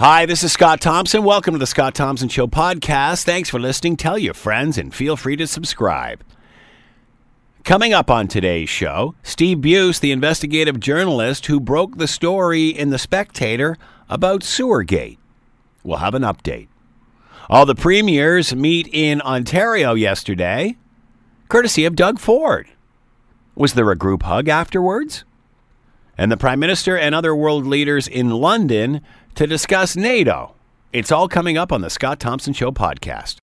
Hi, this is Scott Thompson. Welcome to the Scott Thompson Show podcast. Thanks for listening. Tell your friends and feel free to subscribe. Coming up on today's show, Steve Buist, the investigative journalist who broke the story in The Spectator about Sewergate. We'll have an update. All the premiers meet in Ontario yesterday, courtesy of Doug Ford. Was there a group hug afterwards? And the Prime Minister and other world leaders in London to discuss NATO. It's all coming up on the Scott Thompson Show podcast.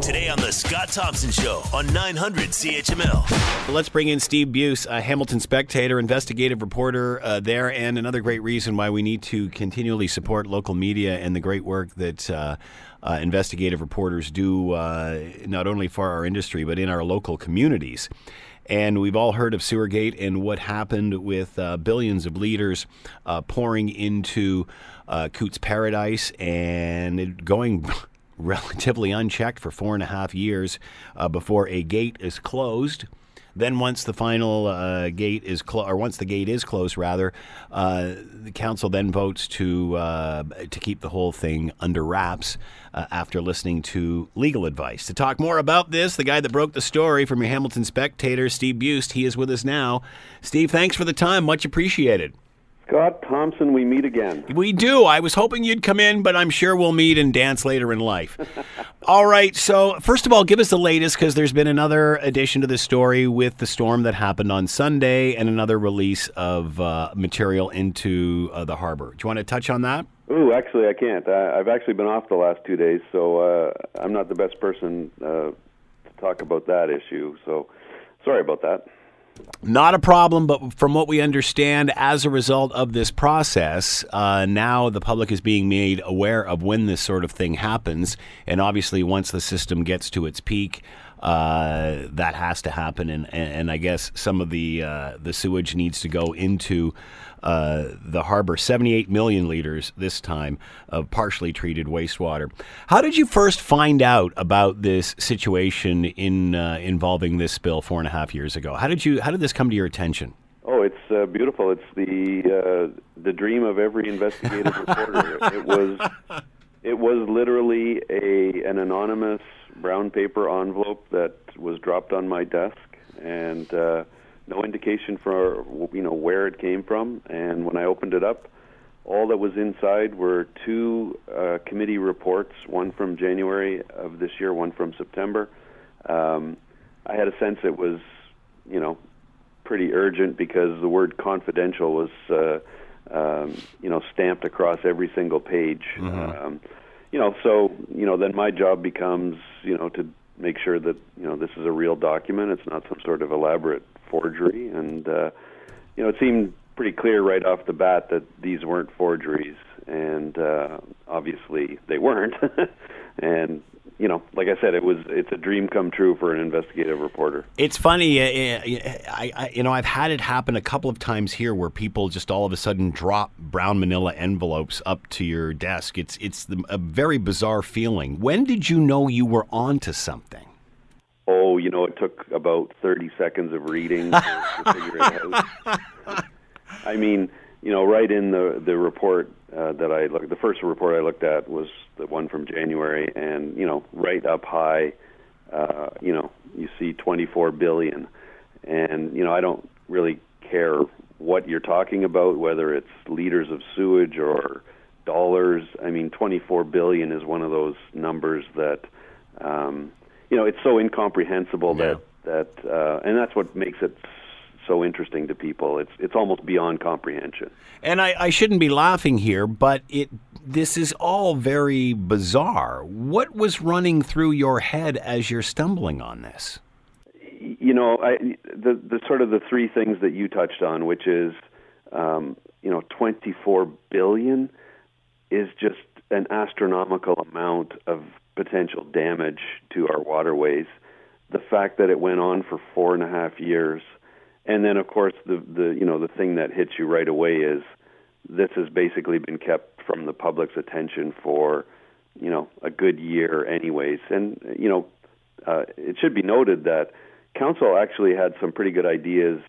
Today on the Scott Thompson Show on 900 CHML. Let's bring in Steve Buist, a Hamilton Spectator, investigative reporter uh, there, and another great reason why we need to continually support local media and the great work that uh, uh, investigative reporters do, uh, not only for our industry, but in our local communities. And we've all heard of Sewergate and what happened with uh, billions of liters uh, pouring into uh, Cootes Paradise and going relatively unchecked for four and a half years uh, before a gate is closed. Then, once the final uh, gate is closed, or once the gate is closed, rather, uh, the council then votes to uh, to keep the whole thing under wraps uh, after listening to legal advice. To talk more about this, the guy that broke the story from your Hamilton Spectator, Steve Buist, he is with us now. Steve, thanks for the time, much appreciated. Scott Thompson, we meet again. We do. I was hoping you'd come in, but I'm sure we'll meet and dance later in life. all right. So, first of all, give us the latest because there's been another addition to this story with the storm that happened on Sunday and another release of uh, material into uh, the harbor. Do you want to touch on that? Ooh, actually, I can't. I, have actually been off the last two days, so uh, I'm not the best person uh, to talk about that issue. So, sorry about that. Not a problem, but from what we understand, as a result of this process, uh, now the public is being made aware of when this sort of thing happens. And obviously, once the system gets to its peak, uh, that has to happen. And, and, I guess some of the uh, the sewage needs to go into uh, the harbor 78 million liters this time of partially treated wastewater. How did you first find out about this situation in uh, involving this spill four and a half years ago? How did you how did this come to your attention? Oh, it's uh, beautiful. It's the uh, the dream of every investigative reporter. It was it was literally a an anonymous brown paper envelope that was dropped on my desk and uh, no indication for you know where it came from. And when I opened it up, all that was inside were two uh, committee reports, one from January of this year, one from September. Um, I had a sense it was, you know, pretty urgent because the word confidential was, uh, um, you know, stamped across every single page. Mm-hmm. Um, you know, so you know, then my job becomes, you know, to make sure that you know this is a real document. It's not some sort of elaborate forgery, and uh, you know it seemed pretty clear right off the bat that these weren't forgeries, and uh, obviously they weren't. and you know, like I said, it was it's a dream come true for an investigative reporter. It's funny, uh, I, I, you know, I've had it happen a couple of times here where people just all of a sudden drop brown Manila envelopes up to your desk. It's it's the, a very bizarre feeling. When did you know you were onto something? Oh, you know, it took about 30 seconds of reading to, to figure it out. I mean, you know, right in the the report uh, that I looked, the first report I looked at was the one from January, and you know, right up high, uh, you know, you see 24 billion, and you know, I don't really care what you're talking about, whether it's liters of sewage or dollars. I mean, 24 billion is one of those numbers that um, you know it's so incomprehensible yeah. that that uh, and that's what makes it so interesting to people. It's it's almost beyond comprehension. And I, I shouldn't be laughing here, but it this is all very bizarre. What was running through your head as you're stumbling on this? You know, I, the the sort of the three things that you touched on, which is, um, you know, 24 billion is just an astronomical amount of potential damage to our waterways. The fact that it went on for four and a half years, and then of course the the you know the thing that hits you right away is this has basically been kept from the public's attention for you know a good year anyways, and you know uh, it should be noted that council actually had some pretty good ideas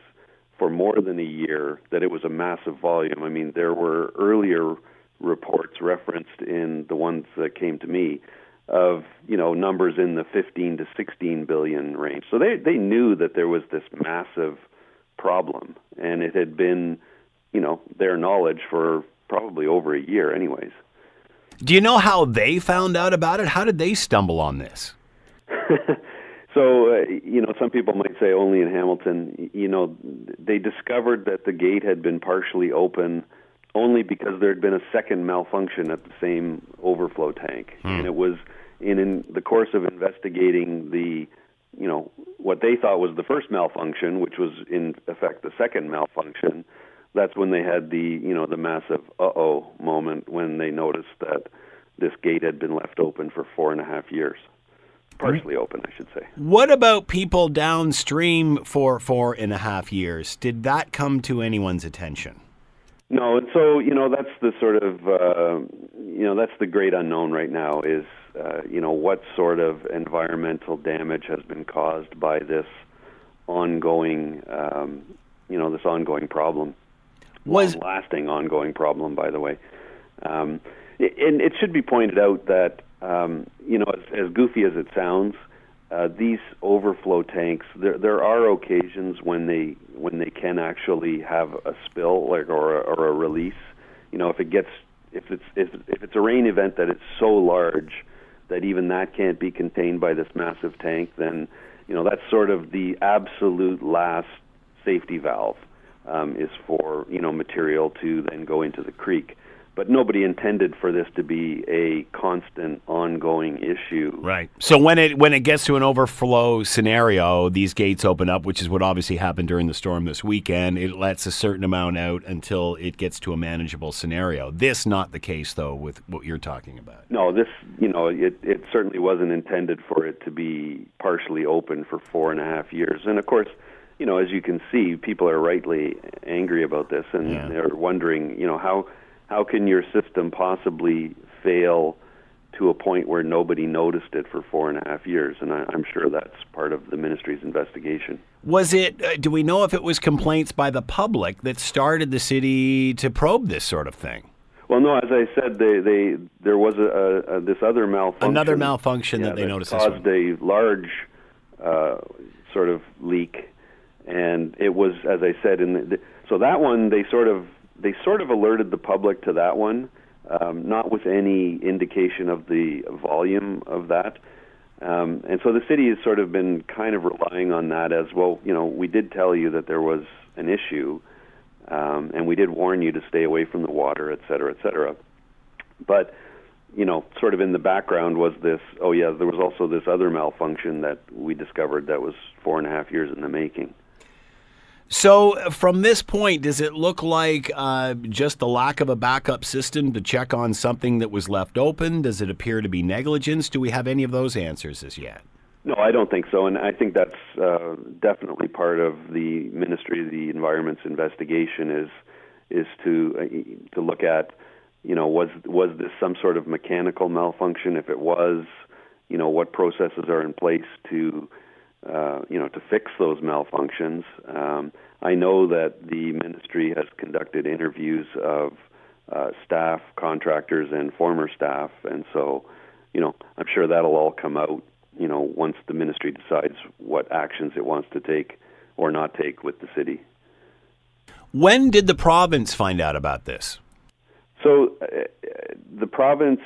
for more than a year that it was a massive volume. I mean, there were earlier reports referenced in the ones that came to me of you know numbers in the 15 to 16 billion range. So they they knew that there was this massive problem, and it had been you know their knowledge for probably over a year, anyways. Do you know how they found out about it? How did they stumble on this? so, uh, you know, some people might say only in Hamilton. You know, they discovered that the gate had been partially open only because there had been a second malfunction at the same overflow tank, hmm. and it was in, in the course of investigating the, you know, what they thought was the first malfunction, which was in effect the second malfunction that's when they had the you know the massive uh oh moment when they noticed that this gate had been left open for four and a half years. Partially open i should say. What about people downstream for four and a half years? Did that come to anyone's attention no and so you know that's the sort of uh, you know that's the great unknown right now is uh, you know what sort of environmental damage has been caused by this ongoing um, you know this ongoing problem was lasting, ongoing problem. By the way, um, and it should be pointed out that um, you know, as, as goofy as it sounds, uh, these overflow tanks. There, there are occasions when they when they can actually have a spill, like or a, or a release. You know, if it gets if it's if, if it's a rain event that it's so large that even that can't be contained by this massive tank, then you know that's sort of the absolute last safety valve um, is for you know material to then go into the creek. But nobody intended for this to be a constant, ongoing issue. Right. So when it when it gets to an overflow scenario, these gates open up, which is what obviously happened during the storm this weekend. It lets a certain amount out until it gets to a manageable scenario. This not the case though with what you're talking about. No, this you know it it certainly wasn't intended for it to be partially open for four and a half years, and of course you know, as you can see, people are rightly angry about this, and yeah. they're wondering, you know, how how can your system possibly fail to a point where nobody noticed it for four and a half years? And I, am sure that's part of the ministry's investigation. Was it? Uh, do we know if it was complaints by the public that started the city to probe this sort of thing? Well, no. As I said, they, they there was a, a, this other malfunction. Another malfunction yeah, that they that noticed caused a large uh, sort of leak and it was as I said in the, so that one they sort of they sort of alerted the public to that one, um, not with any indication of the volume of that. Um, and so the city has sort of been kind of relying on that as well. You know, we did tell you that there was an issue, um, and we did warn you to stay away from the water, et cetera, et cetera. But you know, sort of in the background was this. Oh yeah, there was also this other malfunction that we discovered that was four and a half years in the making. So, from this point, does it look like uh, just the lack of a backup system to check on something that was left open? Does it appear to be negligence? Do we have any of those answers as yet? No, I don't think so, and I think that's uh, definitely part of the Ministry of the Environment's investigation is is to uh, to look at, you know, was was this some sort of mechanical malfunction? If it was, you know, what processes are in place to uh, you know, to fix those malfunctions. Um, I know that the ministry has conducted interviews of uh, staff, contractors, and former staff, and so, you know, I'm sure that'll all come out. You know, once the ministry decides what actions it wants to take or not take with the city. When did the province find out about this? So, uh, the province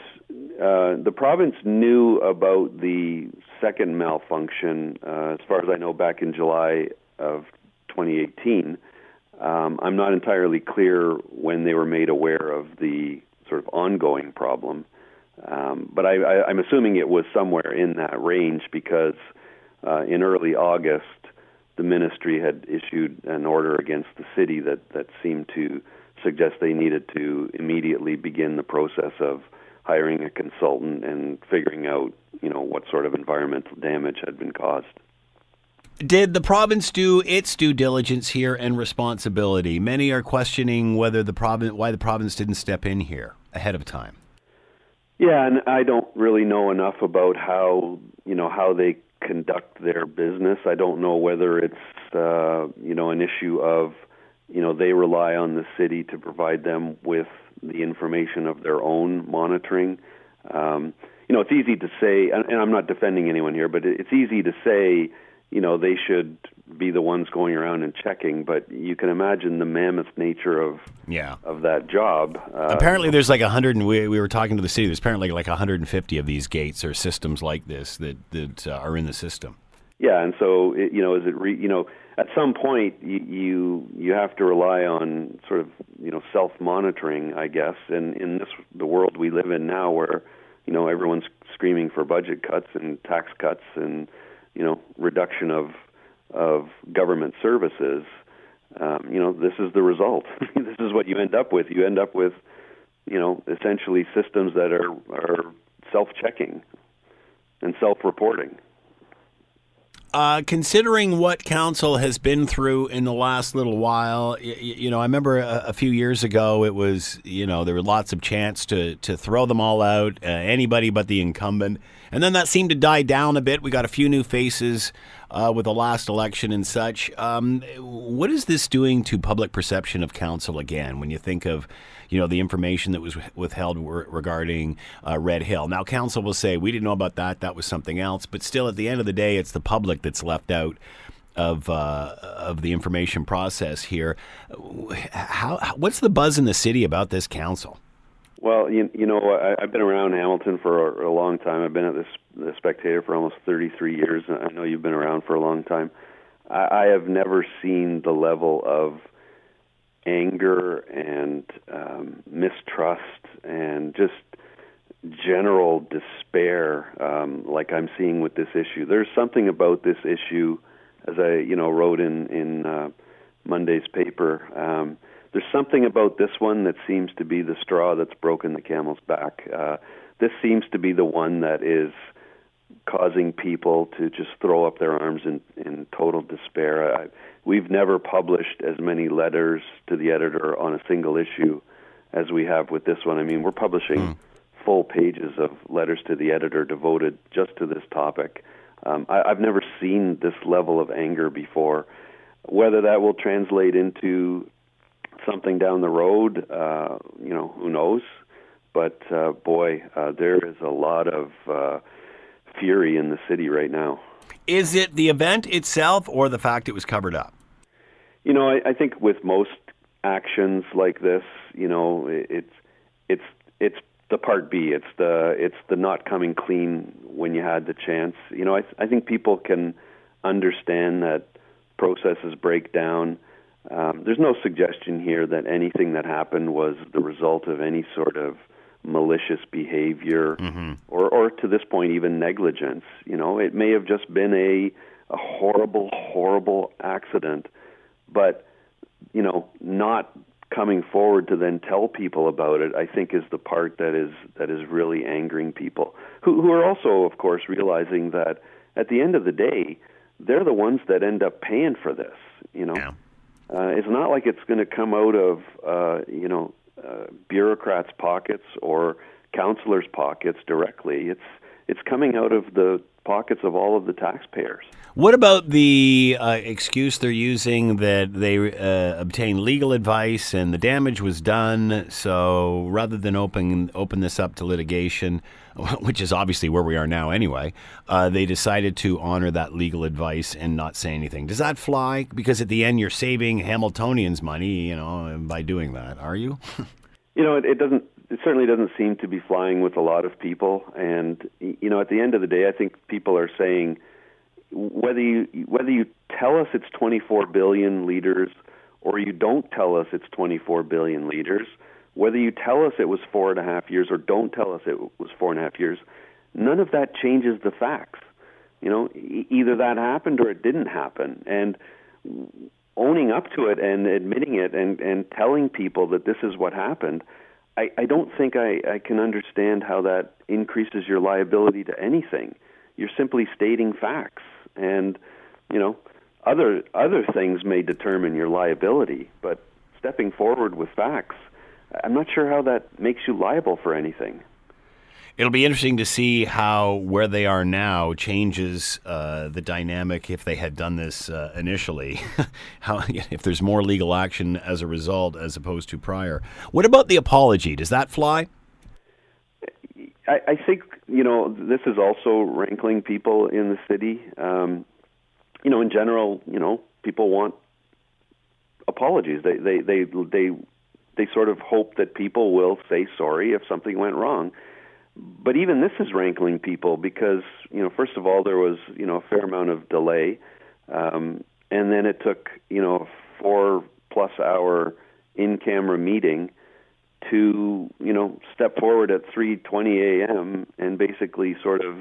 uh, the province knew about the second malfunction, uh, as far as I know, back in July of 2018. Um, I'm not entirely clear when they were made aware of the sort of ongoing problem, um, but I, I, I'm assuming it was somewhere in that range because uh, in early August, the ministry had issued an order against the city that, that seemed to suggest they needed to immediately begin the process of hiring a consultant and figuring out, you know, what sort of environmental damage had been caused. Did the province do its due diligence here and responsibility? Many are questioning whether the province, why the province didn't step in here ahead of time. Yeah, and I don't really know enough about how you know how they conduct their business. I don't know whether it's uh, you know an issue of you know, they rely on the city to provide them with the information of their own monitoring. Um, you know, it's easy to say, and, and I'm not defending anyone here, but it's easy to say, you know, they should be the ones going around and checking. But you can imagine the mammoth nature of Yeah. of that job. Uh, Apparently, there's like a 100, and we, we were talking to the city. There's apparently like 150 of these gates or systems like this that that uh, are in the system. Yeah, and so it, you know, is it re, you know at some point you, you you have to rely on sort of you know self monitoring, I guess. And in this the world we live in now, where you know everyone's screaming for budget cuts and tax cuts and you know reduction of of government services. Um, you know, this is the result. this is what you end up with. You end up with you know essentially systems that are are self checking and self reporting. Uh, considering what council has been through in the last little while, y- y- you know, I remember a, a few years ago it was, you know, there were lots of chance to to throw them all out, uh, anybody but the incumbent, and then that seemed to die down a bit. We got a few new faces uh, with the last election and such. Um, what is this doing to public perception of council again? When you think of, you know, the information that was withheld re- regarding uh, Red Hill. Now, council will say we didn't know about that; that was something else. But still, at the end of the day, it's the public that's left out of uh, of the information process here. How, what's the buzz in the city about this council? Well, you, you know, I, I've been around Hamilton for a, a long time. I've been at this the Spectator for almost 33 years. I know you've been around for a long time. I, I have never seen the level of anger and um, mistrust and just general despair um, like I'm seeing with this issue. There's something about this issue, as I you know wrote in in uh, Monday's paper. Um, there's something about this one that seems to be the straw that's broken the camel's back. Uh, this seems to be the one that is causing people to just throw up their arms in, in total despair. I, we've never published as many letters to the editor on a single issue as we have with this one. I mean, we're publishing full pages of letters to the editor devoted just to this topic. Um, I, I've never seen this level of anger before. Whether that will translate into something down the road, uh, you know, who knows? But uh, boy, uh, there is a lot of uh, fury in the city right now. Is it the event itself or the fact it was covered up? You know, I, I think with most actions like this, you know, it, it's it's it's the part B. It's the it's the not coming clean when you had the chance. You know, I I think people can understand that processes break down. Um, there's no suggestion here that anything that happened was the result of any sort of malicious behavior or, or to this point even negligence. You know, it may have just been a a horrible, horrible accident, but you know, not coming forward to then tell people about it, I think is the part that is that is really angering people who who are also, of course, realizing that at the end of the day, they're the ones that end up paying for this. You know, Yeah. Uh, it's not like it's going to come out of uh, you know uh, bureaucrats' pockets or councillors' pockets directly. It's it's coming out of the pockets of all of the taxpayers. What about the uh, excuse they're using that they uh, obtained legal advice and the damage was done? So rather than open open this up to litigation, which is obviously where we are now anyway, uh, they decided to honor that legal advice and not say anything. Does that fly? Because at the end, you're saving Hamiltonians money, you know, by doing that. Are you? You know, it, it doesn't. It certainly doesn't seem to be flying with a lot of people. And you know, at the end of the day, I think people are saying whether you whether you tell us it's 24 billion liters or you don't tell us it's 24 billion liters, whether you tell us it was four and a half years or don't tell us it was four and a half years, none of that changes the facts. You know, either that happened or it didn't happen. And owning up to it and admitting it and, and telling people that this is what happened, I, I don't think I, I can understand how that increases your liability to anything. You're simply stating facts. And, you know, other other things may determine your liability, but stepping forward with facts, I'm not sure how that makes you liable for anything. It'll be interesting to see how where they are now changes uh, the dynamic if they had done this uh, initially. how if there's more legal action as a result as opposed to prior. What about the apology? Does that fly? I, I think you know this is also rankling people in the city. Um, you know, in general, you know, people want apologies. They they they they they sort of hope that people will say sorry if something went wrong. But even this is rankling people because you know, first of all, there was you know a fair amount of delay, um, and then it took you know a four plus hour in camera meeting to you know step forward at 3:20 a.m. and basically sort of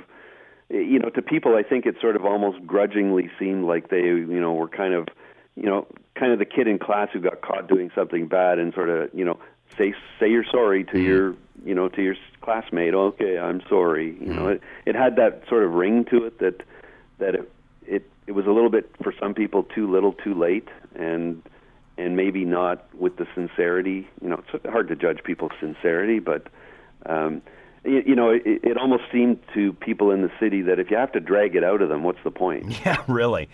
you know to people I think it sort of almost grudgingly seemed like they you know were kind of you know kind of the kid in class who got caught doing something bad and sort of you know say say you're sorry to mm-hmm. your you know to your classmate okay I'm sorry you mm-hmm. know it it had that sort of ring to it that that it it it was a little bit for some people too little too late and and maybe not with the sincerity. You know, it's hard to judge people's sincerity, but um, you, you know, it, it almost seemed to people in the city that if you have to drag it out of them, what's the point? Yeah, really.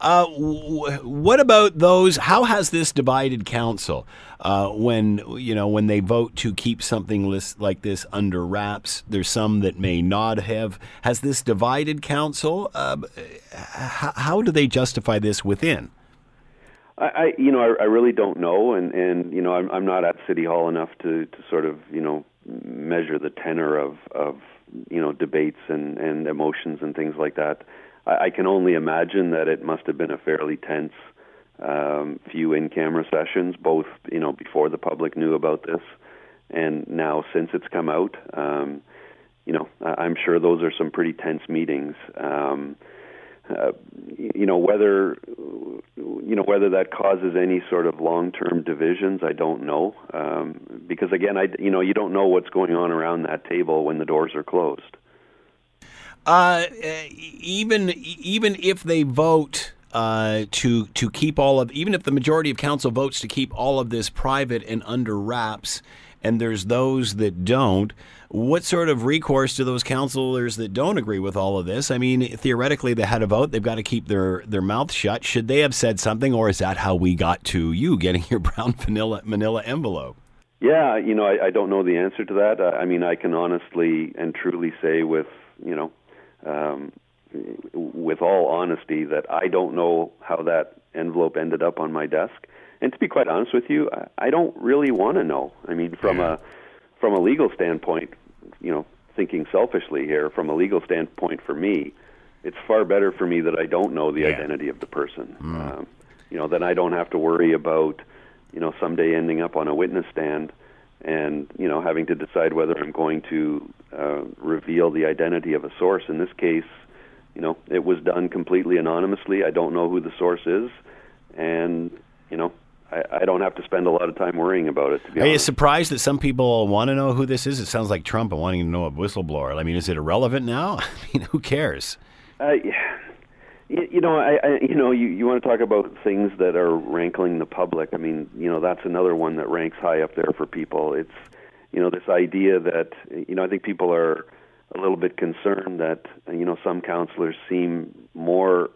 Uh, what about those? How has this divided council uh, when you know when they vote to keep something list, like this under wraps? There's some that may not have. Has this divided council? Uh, how, how do they justify this within? I, I you know, I, I really don't know, and and you know, I'm I'm not at City Hall enough to to sort of you know measure the tenor of of you know debates and and emotions and things like that. I, I can only imagine that it must have been a fairly tense um, few in-camera sessions, both you know before the public knew about this, and now since it's come out. Um, you know, I'm sure those are some pretty tense meetings. Um, uh, you know whether you know whether that causes any sort of long-term divisions I don't know um, because again I you know you don't know what's going on around that table when the doors are closed. Uh, even even if they vote uh, to to keep all of even if the majority of council votes to keep all of this private and under wraps, and there's those that don't. What sort of recourse do those councilors that don't agree with all of this? I mean, theoretically, they had a vote. They've got to keep their, their mouth shut. Should they have said something, or is that how we got to you getting your brown vanilla manila envelope? Yeah, you know, I, I don't know the answer to that. I mean, I can honestly and truly say with, you know, um, with all honesty that I don't know how that envelope ended up on my desk. And to be quite honest with you, I, I don't really want to know. I mean, from yeah. a from a legal standpoint, you know, thinking selfishly here, from a legal standpoint for me, it's far better for me that I don't know the yeah. identity of the person. Mm. Um, you know, then I don't have to worry about, you know, someday ending up on a witness stand and, you know, having to decide whether I'm going to uh, reveal the identity of a source. In this case, you know, it was done completely anonymously. I don't know who the source is. And, you know, I, I don't have to spend a lot of time worrying about it. To be Are honest. you surprised that some people want to know who this is? It sounds like Trump wanting to know a whistleblower. I mean, is it irrelevant now? I mean, who cares? Uh, you, you know, I, I, you know, you, you want to talk about things that are rankling the public. I mean, you know, that's another one that ranks high up there for people. It's, you know, this idea that, you know, I think people are a little bit concerned that, you know, some counselors seem more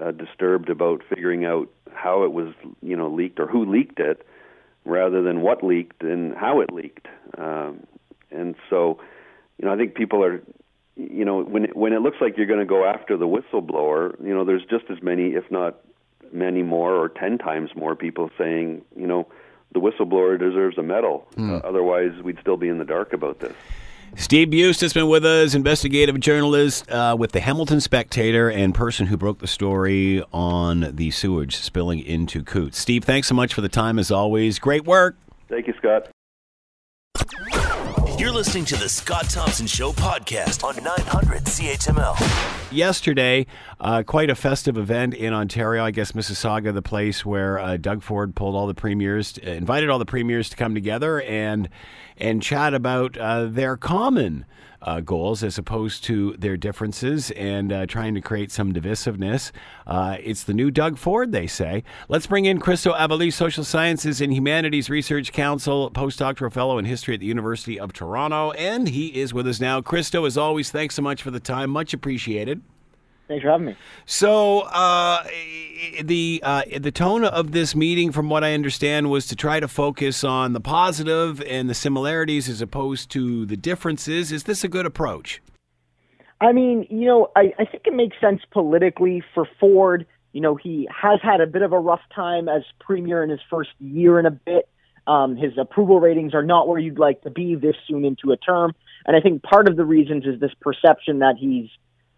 uh, disturbed about figuring out how it was, you know, leaked or who leaked it, rather than what leaked and how it leaked. Um, and so, you know, I think people are, you know, when when it looks like you're going to go after the whistleblower, you know, there's just as many, if not many more, or ten times more people saying, you know, the whistleblower deserves a medal. Mm. Uh, otherwise, we'd still be in the dark about this. Steve Buist has been with us, investigative journalist uh, with the Hamilton Spectator and person who broke the story on the sewage spilling into Cootes. Steve, thanks so much for the time as always. Great work. Thank you, Scott. You're listening to the Scott Thompson Show podcast on 900 CHML. Yesterday, uh, quite a festive event in Ontario. I guess Mississauga, the place where uh, Doug Ford pulled all the premiers, uh, invited all the premiers to come together, and and chat about uh, their common uh, goals as opposed to their differences and uh, trying to create some divisiveness. Uh, it's the new Doug Ford, they say. Let's bring in Christo Aivalis, Social Sciences and Humanities Research Council, postdoctoral fellow in history at the University of Toronto, and he is with us now. Christo, as always, thanks so much for the time. Much appreciated. Thanks for having me. So, uh, the uh, the tone of this meeting, from what I understand, was to try to focus on the positive and the similarities as opposed to the differences. Is this a good approach? I mean, you know, I, I think it makes sense politically for Ford. You know, he has had a bit of a rough time as premier in his first year and a bit. Um, his approval ratings are not where you'd like to be this soon into a term. And I think part of the reasons is this perception that he's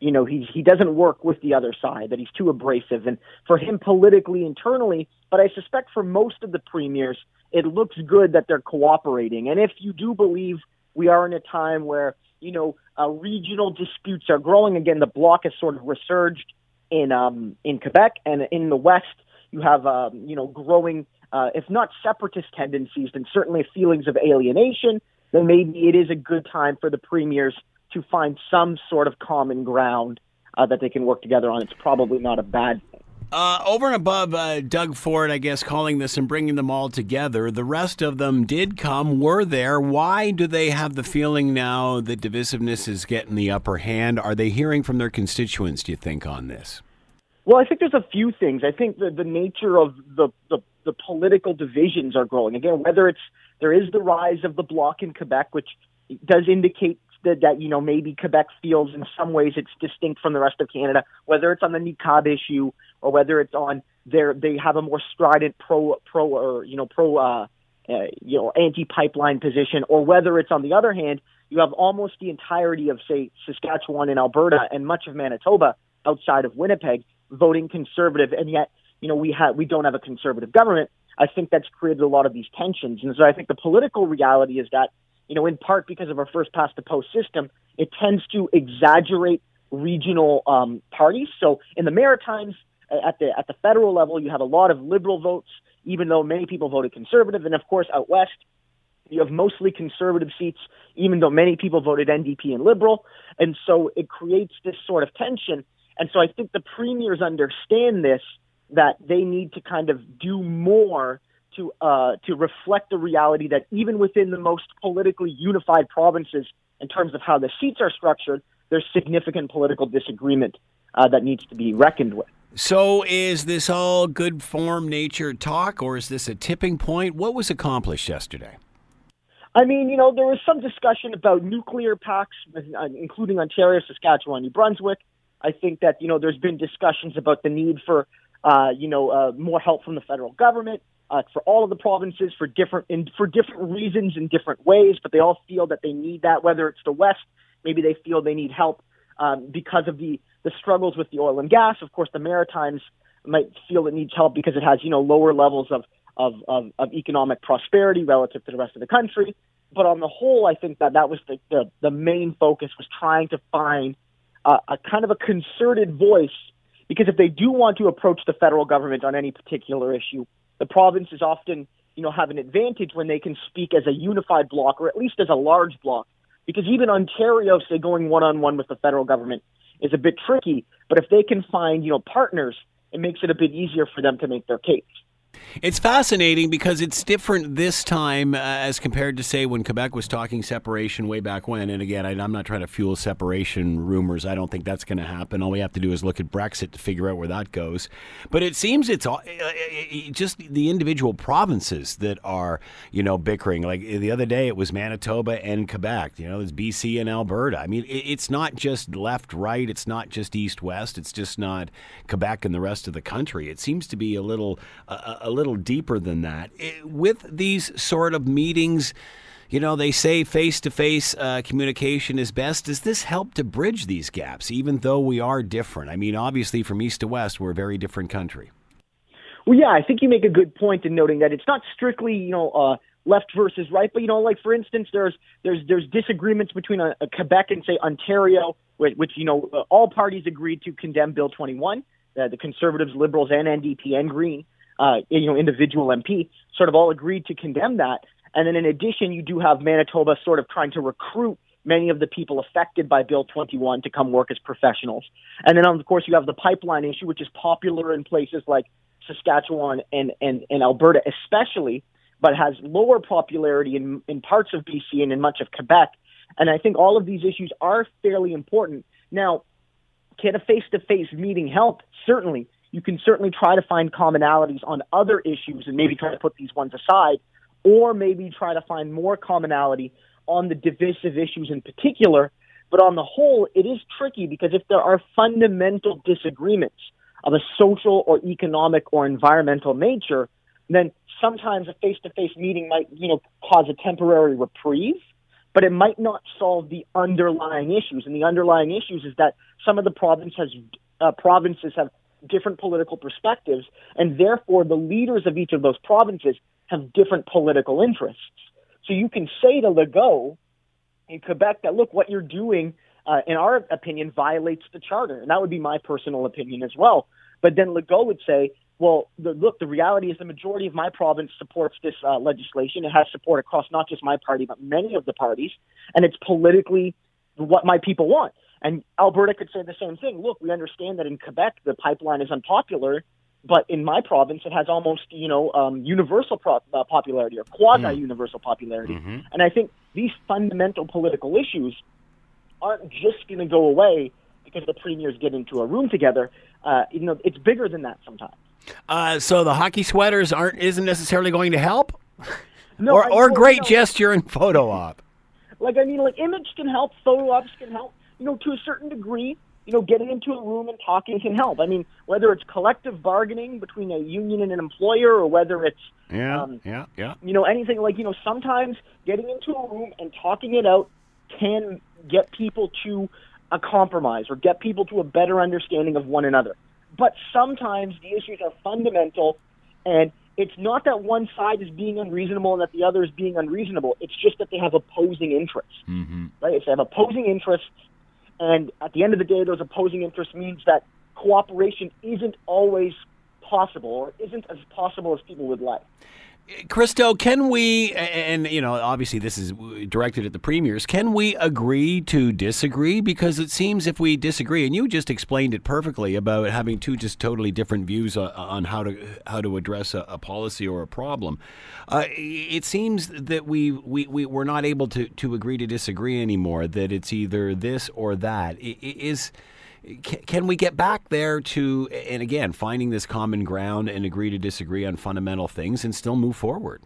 you know he he doesn't work with the other side that he's too abrasive. And for him politically internally but i suspect for most of the premiers it looks good that they're cooperating. And if you do believe we are in a time where you know uh, regional disputes are growing again the bloc has sort of resurged in um in quebec and in the west you have um you know growing uh, if not separatist tendencies then certainly feelings of alienation then maybe it is a good time for the premiers to find some sort of common ground uh, that they can work together on. It's probably not a bad thing. Uh, over and above uh, Doug Ford, I guess, calling this and bringing them all together, the rest of them did come, were there. Why do they have the feeling now that divisiveness is getting the upper hand? Are they hearing from their constituents, do you think, on this? Well, I think there's a few things. I think the, the nature of the, the, the political divisions are growing. Again, whether it's there is the rise of the bloc in Quebec, which does indicate that, you know maybe Quebec feels in some ways it's distinct from the rest of Canada, whether it's on the niqab issue or whether it's on their they have a more strident pro pro or you know pro uh, uh you know anti pipeline position, or whether it's on the other hand you have almost the entirety of say Saskatchewan and Alberta and much of Manitoba outside of Winnipeg voting conservative, and yet you know we have we don't have a conservative government. I think that's created a lot of these tensions, and so I think the political reality is that you know, in part because of our first past the post system, it tends to exaggerate regional um, parties. So in the Maritimes, at the at the federal level, you have a lot of liberal votes, even though many people voted conservative, and of course out west, you have mostly conservative seats, even though many people voted NDP and liberal, and so it creates this sort of tension. And so I think the premiers understand this that they need to kind of do more to uh, to reflect the reality that even within the most politically unified provinces, in terms of how the seats are structured, there's significant political disagreement uh, that needs to be reckoned with. So, is this all good form nature talk, or is this a tipping point? What was accomplished yesterday? I mean, you know, there was some discussion about nuclear pacts, uh, including Ontario, Saskatchewan, New Brunswick. I think that you know there's been discussions about the need for uh, you know uh, more help from the federal government uh, for all of the provinces for different in, for different reasons in different ways, but they all feel that they need that. Whether it's the West, maybe they feel they need help um, because of the the struggles with the oil and gas. Of course, the Maritimes might feel it needs help because it has you know lower levels of of, of, of economic prosperity relative to the rest of the country. But on the whole, I think that that was the the, the main focus was trying to find a, a kind of a concerted voice because if they do want to approach the federal government on any particular issue, the provinces often, you know, have an advantage when they can speak as a unified bloc or at least as a large bloc. Because even Ontario, say, going one on one with the federal government is a bit tricky. But if they can find, you know, partners, it makes it a bit easier for them to make their case. It's fascinating because it's different this time uh, as compared to, say, when Quebec was talking separation way back when. And again, I, am not trying to fuel separation rumors. I don't think that's going to happen. All we have to do is look at Brexit to figure out where that goes. But it seems it's all, uh, uh just the individual provinces that are, you know, bickering. Like the other day, it was Manitoba and Quebec. You know, there's BC and Alberta. I mean, it's not just left, right. It's not just east, west. It's just not Quebec and the rest of the country. It seems to be a little. Uh, a little deeper than that. With these sort of meetings, you know, they say face to face communication is best. Does this help to bridge these gaps, even though we are different? I mean, obviously, from east to west, we're a very different country. Well, yeah, I think you make a good point in noting that it's not strictly, you know, uh, left versus right, but you know, like for instance, there's there's there's disagreements between uh, Quebec and say Ontario, which, which you know uh, all parties agreed to condemn Bill 21, uh, the Conservatives, Liberals, and NDP and Green uh, you know, individual MP sort of all agreed to condemn that. And then in addition, you do have Manitoba sort of trying to recruit many of the people affected by Bill 21 to come work as professionals. And then, of course, you have the pipeline issue, which is popular in places like Saskatchewan and, and, and Alberta, especially, but has lower popularity in, in parts of BC and in much of Quebec. And I think all of these issues are fairly important. Now, can a face to face meeting help? Certainly. You can certainly try to find commonalities on other issues and maybe try to put these ones aside, or maybe try to find more commonality on the divisive issues in particular. But on the whole, it is tricky because if there are fundamental disagreements of a social or economic or environmental nature, then sometimes a face to face meeting might, you know, cause a temporary reprieve but it might not solve the underlying issues. And the underlying issues is that some of the province has, uh, provinces have different political perspectives, and therefore the leaders of each of those provinces have different political interests. So you can say to Legault in Quebec that, look, what you're doing, uh, in our opinion, violates the charter. And that would be my personal opinion as well. But then Legault would say, well, the, look, the reality is the majority of my province supports this uh, legislation. It has support across not just my party, but many of the parties, and it's politically what my people want. And Alberta could say the same thing. Look, we understand that in Quebec the pipeline is unpopular, but in my province it has almost you know um, universal pro- uh, popularity or quasi universal popularity. Mm-hmm. And I think these fundamental political issues aren't just going to go away because the premiers get into a room together. Uh, you know, it's bigger than that sometimes. Uh, so the hockey sweaters aren't isn't necessarily going to help, No, or I or know, great you know, gesture and photo op. Like I mean, like image can help, photo ops can help. You know, to a certain degree, you know, getting into a room and talking can help. I mean, whether it's collective bargaining between a union and an employer, or whether it's Yeah, Um, yeah, yeah. you know anything like you know sometimes getting into a room and talking it out can get people to a compromise or get people to a better understanding of one another. But sometimes the issues are fundamental, and it's not that one side is being unreasonable and that the other is being unreasonable. It's just that they have opposing interests, Mm-hmm. right? If they have opposing interests, and at the end of the day, those opposing interests means that cooperation isn't always possible or isn't as possible as people would like. Christo, can we, and you know, obviously this is directed at the premiers, can we agree to disagree? Because it seems if we disagree, and you just explained it perfectly about having two just totally different views on, how to how to address a, a policy or a problem, uh, it seems that we, we, we, we're not able to, to agree to disagree anymore, that it's either this or that. I- i- Is can, we get back there to and again finding this common ground and agree to disagree on fundamental things and still move forward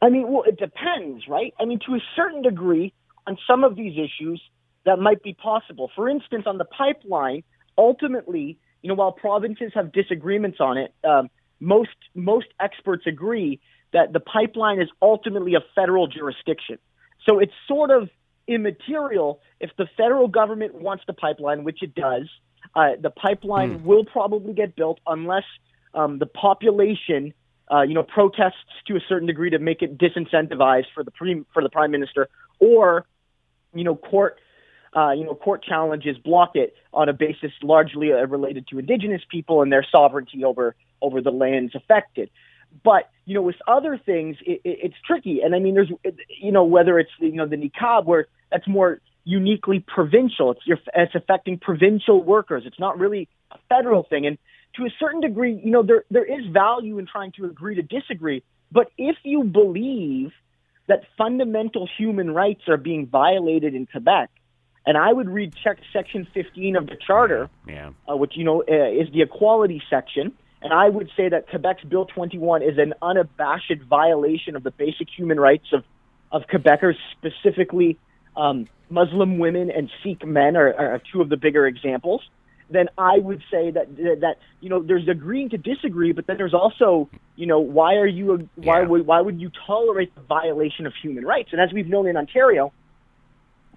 I mean, well, it depends, right? I mean, to a certain degree, on some of these issues, that might be possible. For instance, on the pipeline, ultimately, you know, while provinces have disagreements on it, um, most most experts agree that the pipeline is ultimately a federal jurisdiction. So it's sort of immaterial if the federal government wants the pipeline, which it does. Uh, the pipeline will probably get built unless um, the population, uh, you know, protests to a certain degree to make it disincentivized for the pre- for the prime minister, or you know, court. Uh, you know, court challenges block it on a basis largely uh, related to indigenous people and their sovereignty over over the lands affected. But you know, with other things, it, it, it's tricky. And I mean, there's you know whether it's you know the niqab where that's more uniquely provincial. It's your, it's affecting provincial workers. It's not really a federal thing. And to a certain degree, you know, there there is value in trying to agree to disagree. But if you believe that fundamental human rights are being violated in Quebec, and I would read check section 15 of the charter, yeah uh, which you know uh, is the equality section, and I would say that Quebec's Bill 21 is an unabashed violation of the basic human rights of of Quebecers, specifically um, Muslim women and Sikh men are, are two of the bigger examples. Then I would say that that you know there's agreeing to disagree, but then there's also you know why are you why Yeah. would why would you tolerate the violation of human rights? And as we've known in Ontario,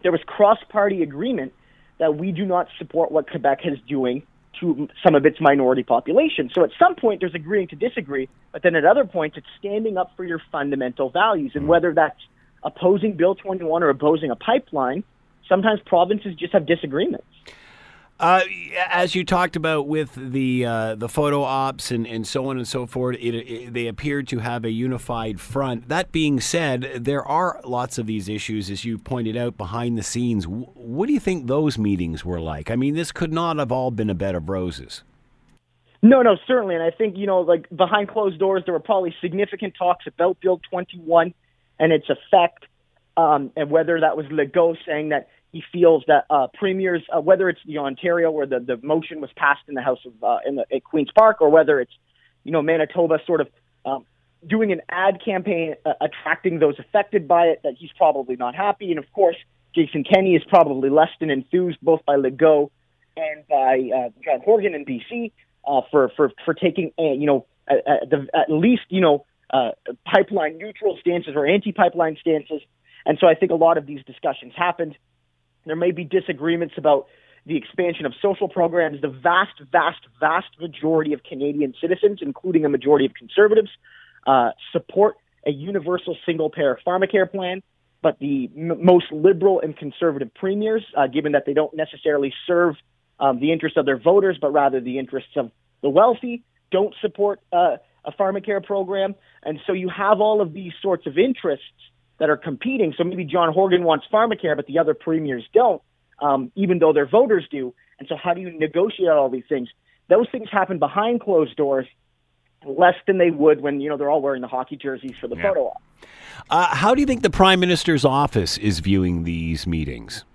there was cross-party agreement that we do not support what Quebec is doing to some of its minority population. So at some point, there's agreeing to disagree, but then at other points, it's standing up for your fundamental values. And whether that's opposing Bill 21 or opposing a pipeline, sometimes provinces just have disagreements. Uh, as you talked about with the uh, the photo ops and, and so on and so forth, it, it, they appeared to have a unified front. That being said, there are lots of these issues, as you pointed out, behind the scenes. What do you think those meetings were like? I mean, this could not have all been a bed of roses. No, no, certainly. And I think, you know, like behind closed doors, there were probably significant talks about Bill 21 and its effect, um, and whether that was Legault saying that he feels that uh, premiers, uh, whether it's the Ontario where the, the motion was passed in the House of uh, in the at Queens Park, or whether it's you know Manitoba sort of um, doing an ad campaign uh, attracting those affected by it, that he's probably not happy. And of course, Jason Kenney is probably less than enthused both by Legault and by uh, John Horgan in BC uh, for for for taking uh, you know at, at, the, at least you know uh, pipeline neutral stances or anti-pipeline stances. And so I think a lot of these discussions happened. There may be disagreements about the expansion of social programs. The vast, vast, vast majority of Canadian citizens, including a majority of conservatives, uh, support a universal single payer pharmacare plan. But the m- most liberal and conservative premiers, uh, given that they don't necessarily serve um, the interests of their voters, but rather the interests of the wealthy, don't support uh, a pharmacare program. And so you have all of these sorts of interests that are competing. So maybe John Horgan wants pharmacare, but the other premiers don't, um, even though their voters do. And so how do you negotiate all these things? Those things happen behind closed doors less than they would when you know they're all wearing the hockey jerseys for the yeah. photo op. Uh, how do you think the prime minister's office is viewing these meetings?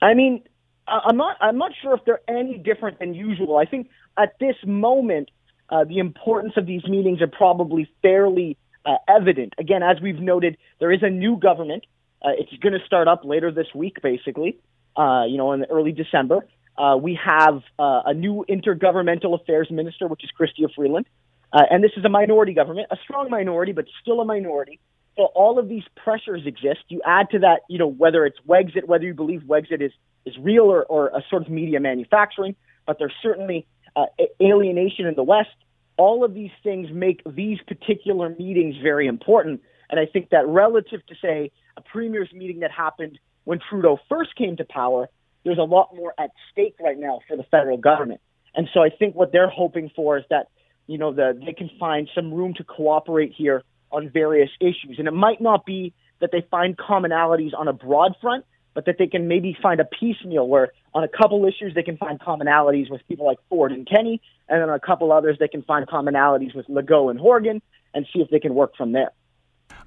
I mean, I'm not. I'm not sure if they're any different than usual. I think at this moment, uh, the importance of these meetings are probably fairly uh, evident. Again, as we've noted, there is a new government. Uh, it's going to start up later this week, basically, uh, you know, in early December. Uh, we have a new intergovernmental affairs minister, which is Chrystia Freeland. And this is a minority government, a strong minority, but still a minority. So all of these pressures exist. You add to that, you know, whether it's Wexit, whether you believe Wexit is, is real or, or a sort of media manufacturing, but there's certainly uh, alienation in the West all of these things make these particular meetings very important. And I think that relative to, say, a premier's meeting that happened when Trudeau first came to power, there's a lot more at stake right now for the federal government. And so I think what they're hoping for is that, you know, the, they can find some room to cooperate here on various issues. And it might not be that they find commonalities on a broad front, but that they can maybe find a piecemeal where on a couple issues they can find commonalities with people like Ford and Kenney, and then on a couple others they can find commonalities with Legault and Horgan, and see if they can work from there.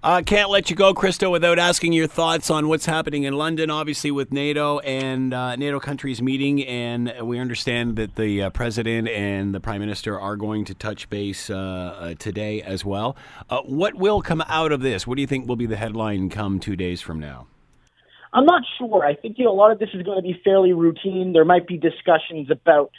Uh, can't let you go, Christo, without asking your thoughts on what's happening in London, obviously with NATO and uh, NATO countries meeting. And we understand that the uh, president and the prime minister are going to touch base uh, uh, today as well. Uh, what will come out of this? What do you think will be the headline come two days from now? I'm not sure. I think you know a lot of this is going to be fairly routine. There might be discussions about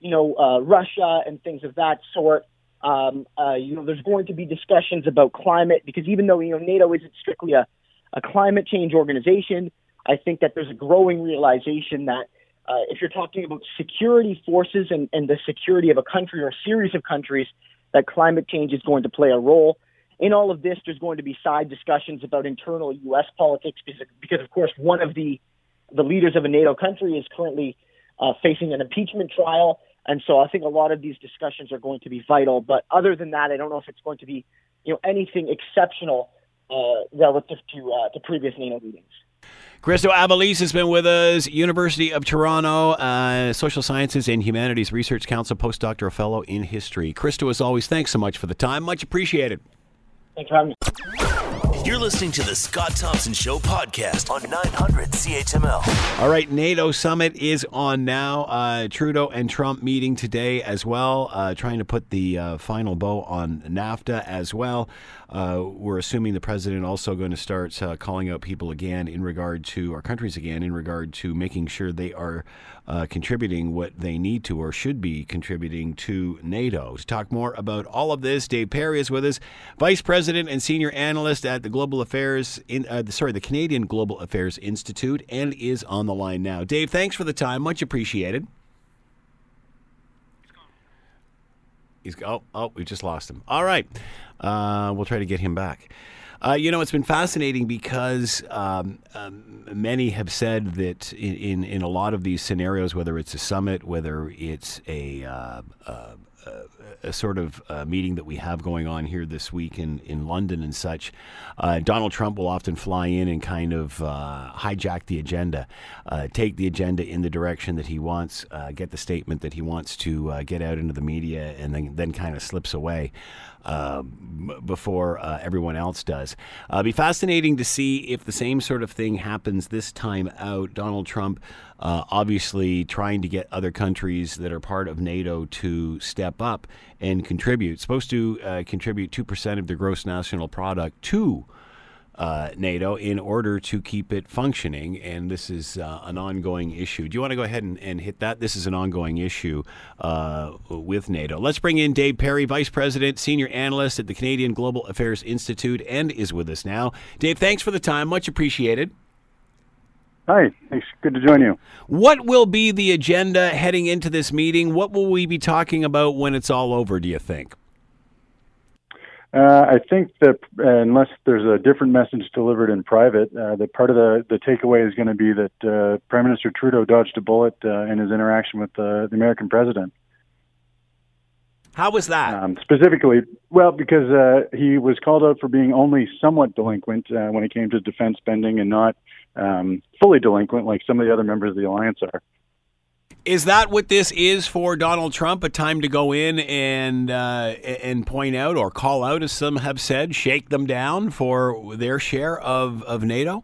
you know uh, Russia and things of that sort. Um, uh, you know, there's going to be discussions about climate because even though you know NATO isn't strictly a, a climate change organization, I think that there's a growing realization that uh, if you're talking about security forces and, and the security of a country or a series of countries, that climate change is going to play a role in all of this, there's going to be side discussions about internal U.S. politics because, because of course, one of the the leaders of a NATO country is currently uh, facing an impeachment trial, and so I think a lot of these discussions are going to be vital. But other than that, I don't know if it's going to be, you know, anything exceptional uh, relative to uh, to previous NATO meetings. Christo Aivalis has been with us, University of Toronto, uh, Social Sciences and Humanities Research Council postdoctoral fellow in history. Christo, as always, thanks so much for the time. Much appreciated. Thanks for having me. You're listening to the Scott Thompson Show podcast on 900 CHML. All right, NATO summit is on now. Uh, Trudeau and Trump meeting today as well, uh, trying to put the uh, final bow on NAFTA as well. Uh, we're assuming the president also going to start uh, calling out people again in regard to our countries again in regard to making sure they are uh, contributing what they need to or should be contributing to NATO. To talk more about all of this, Dave Perry is with us, Vice President and Senior Analyst at the Global Affairs in uh, sorry the Canadian Global Affairs Institute, and is on the line now. Dave, thanks for the time, much appreciated. He's oh oh we just lost him. All right, uh, we'll try to get him back. Uh, you know, it's been fascinating because um, um, many have said that in, in, in, a lot of these scenarios, whether it's a summit, whether it's a, uh, uh, a sort of uh, meeting that we have going on here this week in, in London and such, uh, Donald Trump will often fly in and kind of uh, hijack the agenda, uh, take the agenda in the direction that he wants, uh, get the statement that he wants to uh, get out into the media, and then, then kind of slips away. before everyone else does. it'll be fascinating to see if the same sort of thing happens this time out. Donald Trump uh, obviously trying to get other countries that are part of NATO to step up and contribute. Supposed to uh, contribute 2% of their gross national product to uh, NATO in order to keep it functioning. And this is uh, an ongoing issue. Do you want to go ahead and, and hit that? This is an ongoing issue uh, with NATO. Let's bring in Dave Perry, Vice President, Senior Analyst at the Canadian Global Affairs Institute, and is with us now. Dave, thanks for the time. Much appreciated. Hi, thanks. Good to join you. What will be the agenda heading into this meeting? What will we be talking about when it's all over, do you think? Uh, I think that uh, unless there's a different message delivered in private, uh, that part of the, the takeaway is going to be that uh, Prime Minister Trudeau dodged a bullet uh, in his interaction with the American president. How was that? Um, specifically, well, because uh, he was called out for being only somewhat delinquent when it came to defense spending and not um, fully delinquent like some of the other members of the alliance are. Is that what this is for Donald Trump? A time to go in and uh, and point out or call out, as some have said, shake them down for their share of, of NATO?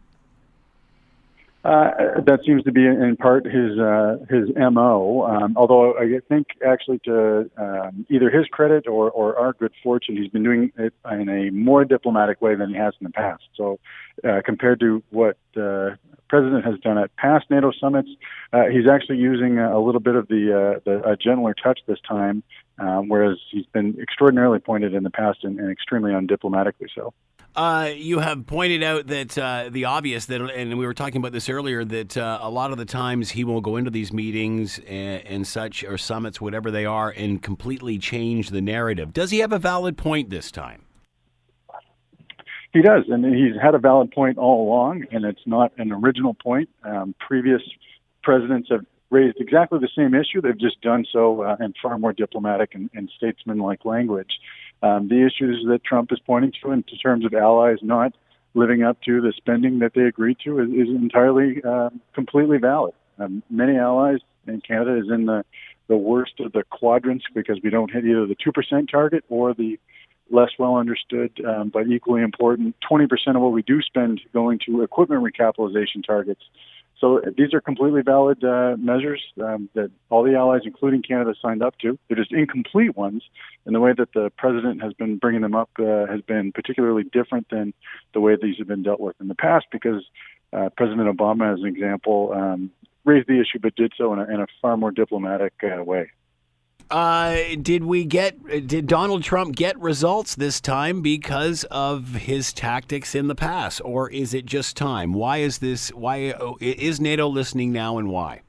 Uh, that seems to be in part his uh, his mo. Um, although I think actually to um, either his credit or, or our good fortune, he's been doing it in a more diplomatic way than he has in the past. So uh, compared to what uh, president has done at past NATO summits, uh, he's actually using a little bit of the, uh, the a gentler touch this time, um, whereas he's been extraordinarily pointed in the past and, and extremely undiplomatically so. Uh, you have pointed out that uh, the obvious that, and we were talking about this earlier, that uh, a lot of the times he will go into these meetings and, and, such or summits, whatever they are, and completely change the narrative. Does he have a valid point this time? He does, and he's had a valid point all along, and it's not an original point. Um, previous presidents have raised exactly the same issue. They've just done so uh, in far more diplomatic and, and statesman-like language. Um, the issues that Trump is pointing to in terms of allies not living up to the spending that they agreed to is, is entirely uh, completely valid. Um, many allies, and Canada is in the the worst of the quadrants because we don't hit either the two percent target or the less well understood um, but equally important 20% of what we do spend going to equipment recapitalization targets so these are completely valid uh, measures um, that all the allies, including Canada, signed up to. They're just incomplete ones, and the way that the president has been bringing them up uh, has been particularly different than the way these have been dealt with in the past. Because uh, President Obama, as an example, um, raised the issue but did so in a, in a far more diplomatic uh, way. Uh, did we get? Did Donald Trump get results this time because of his tactics in the past, or is it just time? Why is this? Why is NATO listening now, and why?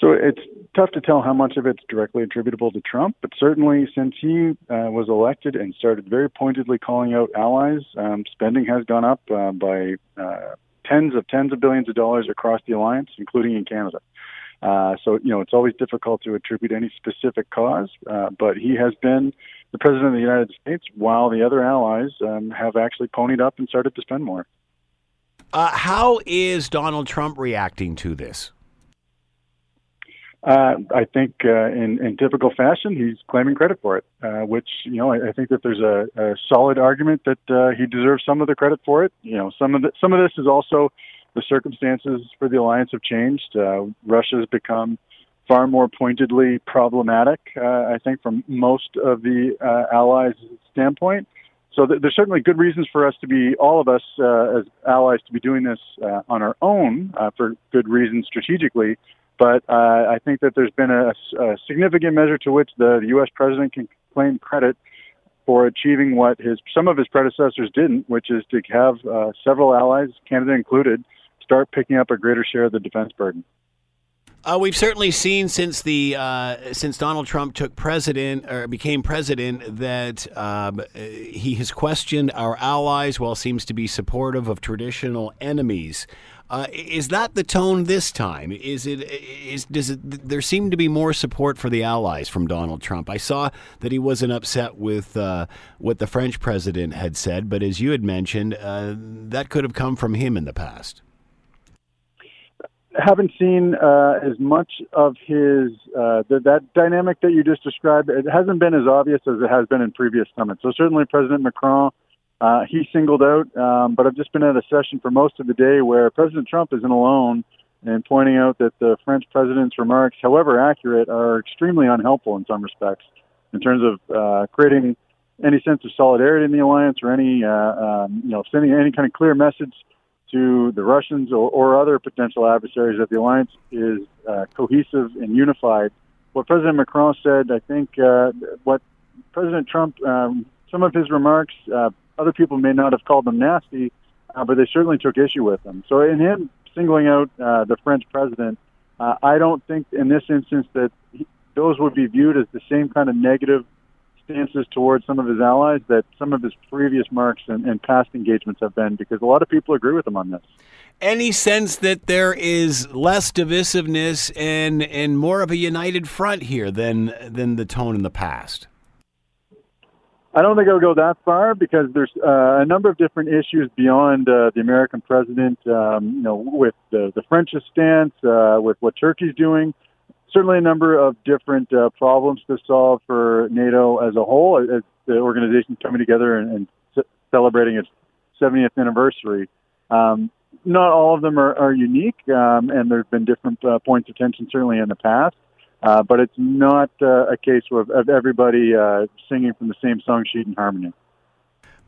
So it's tough to tell how much of it's directly attributable to Trump, but certainly since he uh, was elected and started very pointedly calling out allies, um, spending has gone up uh, by uh, tens of tens of billions of dollars across the alliance, including in Canada. Uh, so, you know, it's always difficult to attribute any specific cause, uh, but he has been the president of the United States while the other allies um, have actually ponied up and started to spend more. Uh, how is Donald Trump reacting to this? Uh, I think uh, in, in typical fashion, he's claiming credit for it, uh, which, you know, I, I think that there's a, a solid argument that uh, he deserves some of the credit for it. You know, some of the, some of this is also the circumstances for the alliance have changed. Uh, Russia has become far more pointedly problematic, uh, I think, from most of the uh, allies' standpoint. So th- there's certainly good reasons for us to be, all of us uh, as allies, to be doing this uh, on our own uh, for good reasons strategically. But I think that there's been a, a significant measure to which the, the U.S. president can claim credit for achieving what his some of his predecessors didn't, which is to have uh, several allies, Canada included, start picking up a greater share of the defense burden. Uh, we've certainly seen since the uh, since Donald Trump took president or became president that um, he has questioned our allies while seems to be supportive of traditional enemies. Uh, is that the tone this time? Is it is does it there seem to be more support for the allies from Donald Trump? I saw that he wasn't upset with uh, what the French president had said, but as you had mentioned, uh, that could have come from him in the past haven't seen uh, as much of his uh, the, that dynamic that you just described. It hasn't been as obvious as it has been in previous summits. So certainly President Macron, uh, he singled out. Um, but I've just been at a session for most of the day where President Trump isn't alone in pointing out that the French president's remarks, however accurate, are extremely unhelpful in some respects in terms of uh, creating any sense of solidarity in the alliance or any uh, um, you know sending any kind of clear message to the Russians or, or other potential adversaries that the alliance is uh, cohesive and unified. What President Macron said, I think, uh, what President Trump, um, some of his remarks, uh, other people may not have called them nasty, uh, but they certainly took issue with them. So, in him singling out uh, the French president, uh, I don't think in this instance that he, those would be viewed as the same kind of negative stances towards some of his allies that some of his previous marks and, and past engagements have been, because a lot of people agree with him on this any sense that there is less divisiveness and and more of a united front here than than the tone in the past? I don't think I'll go that far because there's uh, a number of different issues beyond uh, the American president. Um, you know, with the, the French stance, uh, with what Turkey's doing, certainly a number of different uh, problems to solve for NATO as a whole, as the organization coming together and, and c- celebrating its 70th anniversary. Um, not all of them are, are unique, um, and there have been different uh, points of tension certainly in the past. Uh, but it's not uh, a case of, of everybody uh, singing from the same song sheet in harmony.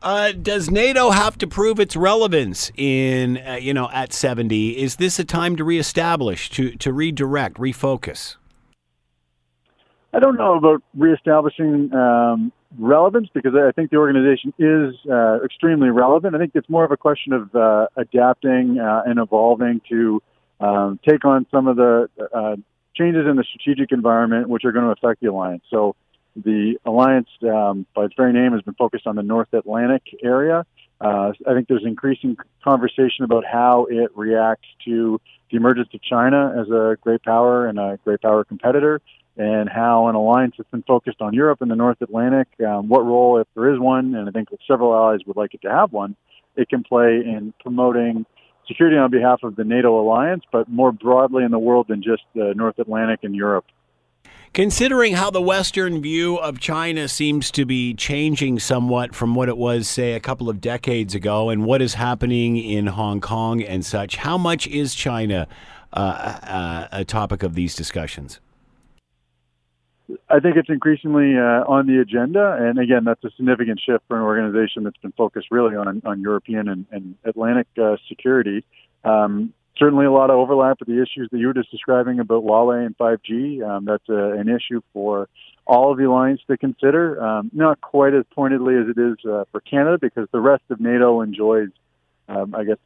Uh, does NATO have to prove its relevance in, uh, you know, at 70? Is this a time to reestablish, to, to redirect, refocus? I don't know about reestablishing um, relevance because I think the organization is uh, extremely relevant. I think it's more of a question of uh, adapting uh, and evolving to um, take on some of the uh, changes in the strategic environment which are going to affect the alliance. So the alliance, um, by its very name, has been focused on the North Atlantic area. Uh, I think there's increasing conversation about how it reacts to the emergence of China as a great power and a great power competitor, and how an alliance that's been focused on Europe and the North Atlantic, um, what role, if there is one, and I think several allies would like it to have one, it can play in promoting security on behalf of the NATO alliance, but more broadly in the world than just the North Atlantic and Europe. Considering how the Western view of China seems to be changing somewhat from what it was, say, a couple of decades ago, and what is happening in Hong Kong and such, how much is China uh, uh, a topic of these discussions? I think it's increasingly uh, on the agenda, and again, that's a significant shift for an organization that's been focused really on on European and, and Atlantic uh, security. Um, certainly a lot of overlap with the issues that you were just describing about Huawei and 5G. Um, that's a, an issue for all of the alliance to consider. Um, not quite as pointedly as it is uh, for Canada because the rest of NATO enjoys, um, I guess,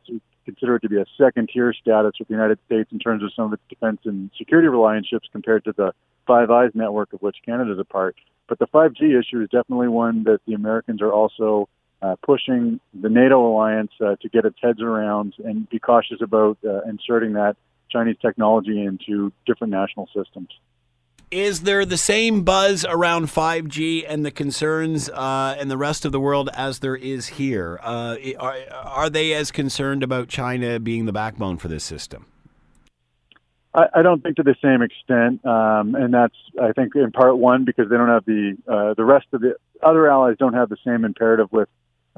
consider it to be a second tier status with the United States in terms of some of its defense and security relationships compared to the Five Eyes network of which Canada is a part. But the 5G issue is definitely one that the Americans are also uh, pushing the NATO alliance uh, to get its heads around and be cautious about uh, inserting that Chinese technology into different national systems. Is there the same buzz around 5G and the concerns uh, in the rest of the world as there is here? Uh, are, are they as concerned about China being the backbone for this system? I, I don't think to the same extent, um, and that's I think in part one because they don't have the uh, the rest of the other allies don't have the same imperative with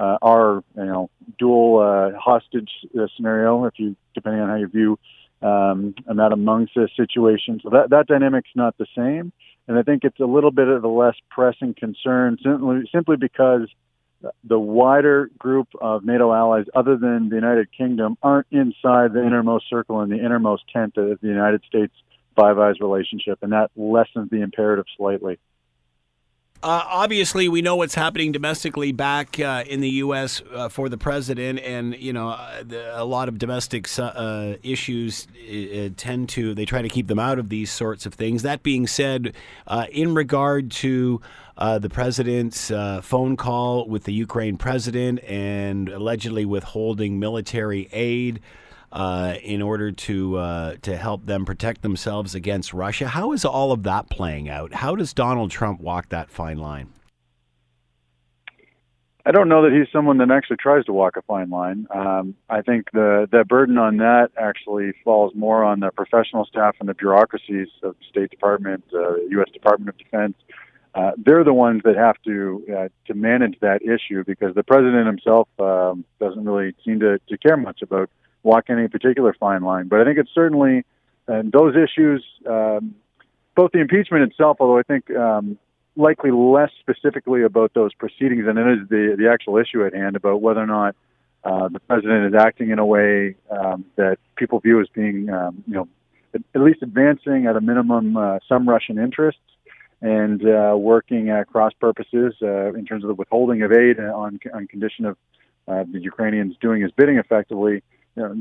uh, our you know dual uh, hostage uh, scenario, if you depending on how you view um, that amongst the situation. So that that dynamic's not the same, and I think it's a little bit of a less pressing concern simply simply because the wider group of NATO allies, other than the United Kingdom, aren't inside the innermost circle and the innermost tent of the United States Five Eyes relationship, and that lessens the imperative slightly. Uh, obviously, we know what's happening domestically back uh, in the U.S. Uh, for the president, and you know uh, the, a lot of domestic uh, issues uh, tend to they try to keep them out of these sorts of things. That being said, in regard to the president's phone call with the Ukraine president and allegedly withholding military aid uh, in order to uh, to help them protect themselves against Russia. How is all of that playing out? How does Donald Trump walk that fine line? I don't know that he's someone that actually tries to walk a fine line. Um, I think the the burden on that actually falls more on the professional staff and the bureaucracies of the State Department, uh, U.S. Department of Defense. Uh, they're the ones that have to uh, to manage that issue because the president himself um, doesn't really seem to, to care much about walk any particular fine line. But I think it's certainly and those issues, um, both the impeachment itself, although I think um, likely less specifically about those proceedings than it is the the actual issue at hand about whether or not uh, the president is acting in a way um, that people view as being, um, you know, at, at least advancing at a minimum uh, some Russian interests and uh, working at cross purposes uh, in terms of the withholding of aid on on condition of uh, the Ukrainians doing his bidding effectively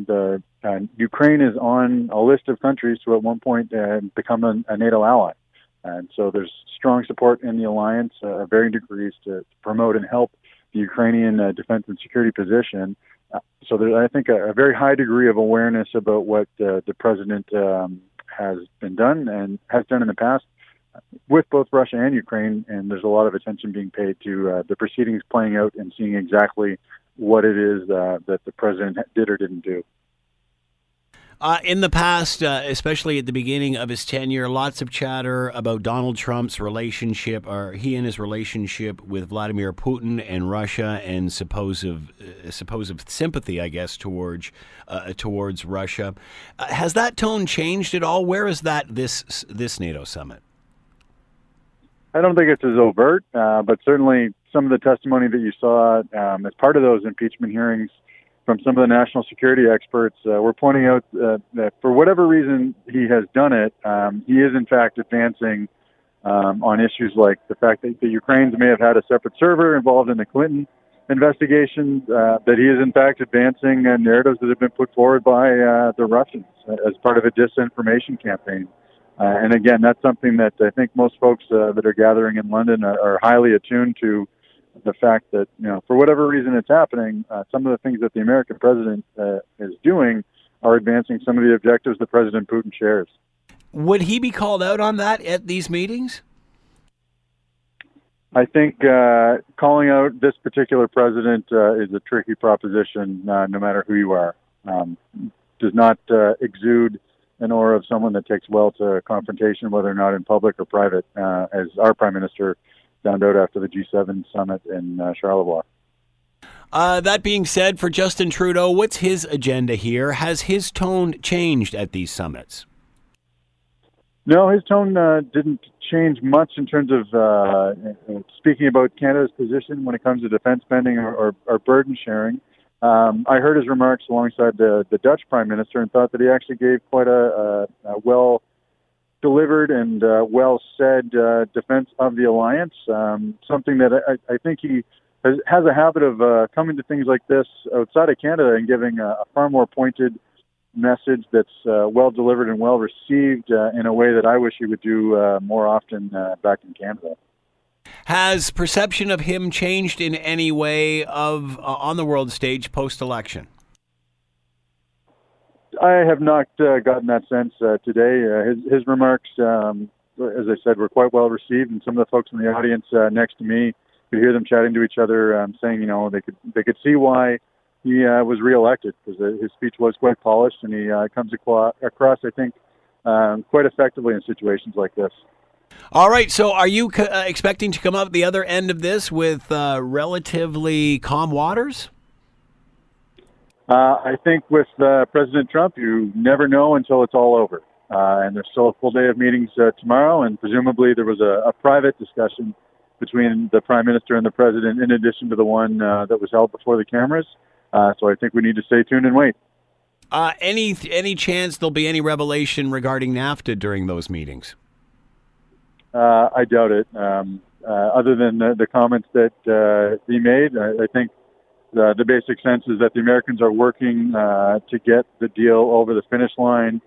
the uh, Ukraine is on a list of countries to at one point uh, become a, a, NATO ally, and so there's strong support in the alliance, uh, varying degrees, to, to, promote and help the Ukrainian uh, defense and security position. Uh, so there's, I think, a, a, very high degree of awareness about what uh, the president um, has been done and has done in the past with both Russia and Ukraine, and there's a lot of attention being paid to the proceedings playing out and seeing exactly what it is uh, that the president did or didn't do. Uh, in the past, uh, especially at the beginning of his tenure, lots of chatter about Donald Trump's relationship, or he and his relationship with Vladimir Putin and Russia, and supposed uh, supposed sympathy, I guess, towards uh, towards Russia. Uh, has that tone changed at all? Where is that this this NATO summit? I don't think it's as overt, uh, but certainly some of the testimony that you saw um, as part of those impeachment hearings from some of the national security experts uh, were pointing out uh, that for whatever reason he has done it, um, he is in fact advancing um, on issues like the fact that the Ukrainians may have had a separate server involved in the Clinton investigation, uh, that he is in fact advancing uh, narratives that have been put forward by uh, the Russians as part of a disinformation campaign. Uh, and again, that's something that I think most folks uh, that are gathering in London are, are, highly attuned to the fact that, you know, for whatever reason it's happening, uh, some of the things that the American president uh, is doing are advancing some of the objectives that President Putin shares. Would he be called out on that at these meetings? I think uh, calling out this particular president uh, is a tricky proposition, no matter who you are. Um, does not exude an aura of someone that takes well to confrontation, whether or not in public or private, uh, as our prime minister found out after the G7 summit in uh, Charlevoix. Uh, that being said, for Justin Trudeau, what's his agenda here? Has his tone changed at these summits? No, his tone uh, didn't change much in terms of uh, speaking about Canada's position when it comes to defense spending or, or, or burden sharing. Um, I heard his remarks alongside the, the Dutch Prime Minister and thought that he actually gave quite a, a, a well delivered and uh, well said uh, defense of the alliance. Um, something that I, I think he has, has a habit of uh, coming to things like this outside of Canada and giving a, a far more pointed message that's uh, well delivered and well received uh, in a way that I wish he would do uh, more often uh, back in Canada. Has perception of him changed in any way of uh, on the world stage post election? I have not uh, gotten that sense uh, today. Uh, his, his remarks, um, as I said, were quite well received, and some of the folks in the audience uh, next to me could hear them chatting to each other, um, saying, you know, they could they could see why he uh, was reelected because his speech was quite polished, and he comes across, I think, um, quite effectively in situations like this. All right. So, are you uh, expecting to come up the other end of this with uh, relatively calm waters? Uh, I think with uh, President Trump, you never know until it's all over. Uh, and there's still a full day of meetings uh, tomorrow, and presumably there was a, a, private discussion between the prime minister and the president, in addition to the one that was held before the cameras. so I think we need to stay tuned and wait. any any chance there'll be any revelation regarding NAFTA during those meetings? Uh, I doubt it. Um, uh, other than the, the comments that uh, he made, I, I think the, the basic sense is that the Americans are working uh, to get the deal over the finish line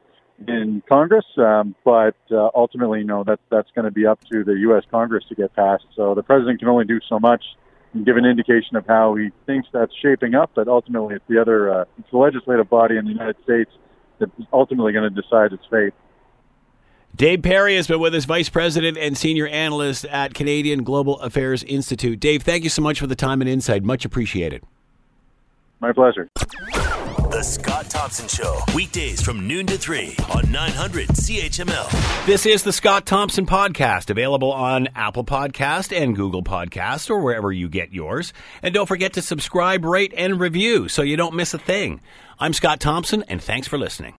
in Congress, um, but uh, ultimately, you know, that that's going to be up to the U.S. Congress to get passed. So the president can only do so much and give an indication of how he thinks that's shaping up, but ultimately, it's the other, uh, it's the legislative body in the United States that's ultimately going to decide its fate. Dave Perry has been with us, Vice President and Senior Analyst at Canadian Global Affairs Institute. Dave, thank you so much for the time and insight. Much appreciated. My pleasure. The Scott Thompson Show, weekdays from noon to 3 on 900 CHML. This is the Scott Thompson Podcast, available on Apple Podcast and Google Podcast or wherever you get yours. And don't forget to subscribe, rate, and review so you don't miss a thing. I'm Scott Thompson, and thanks for listening.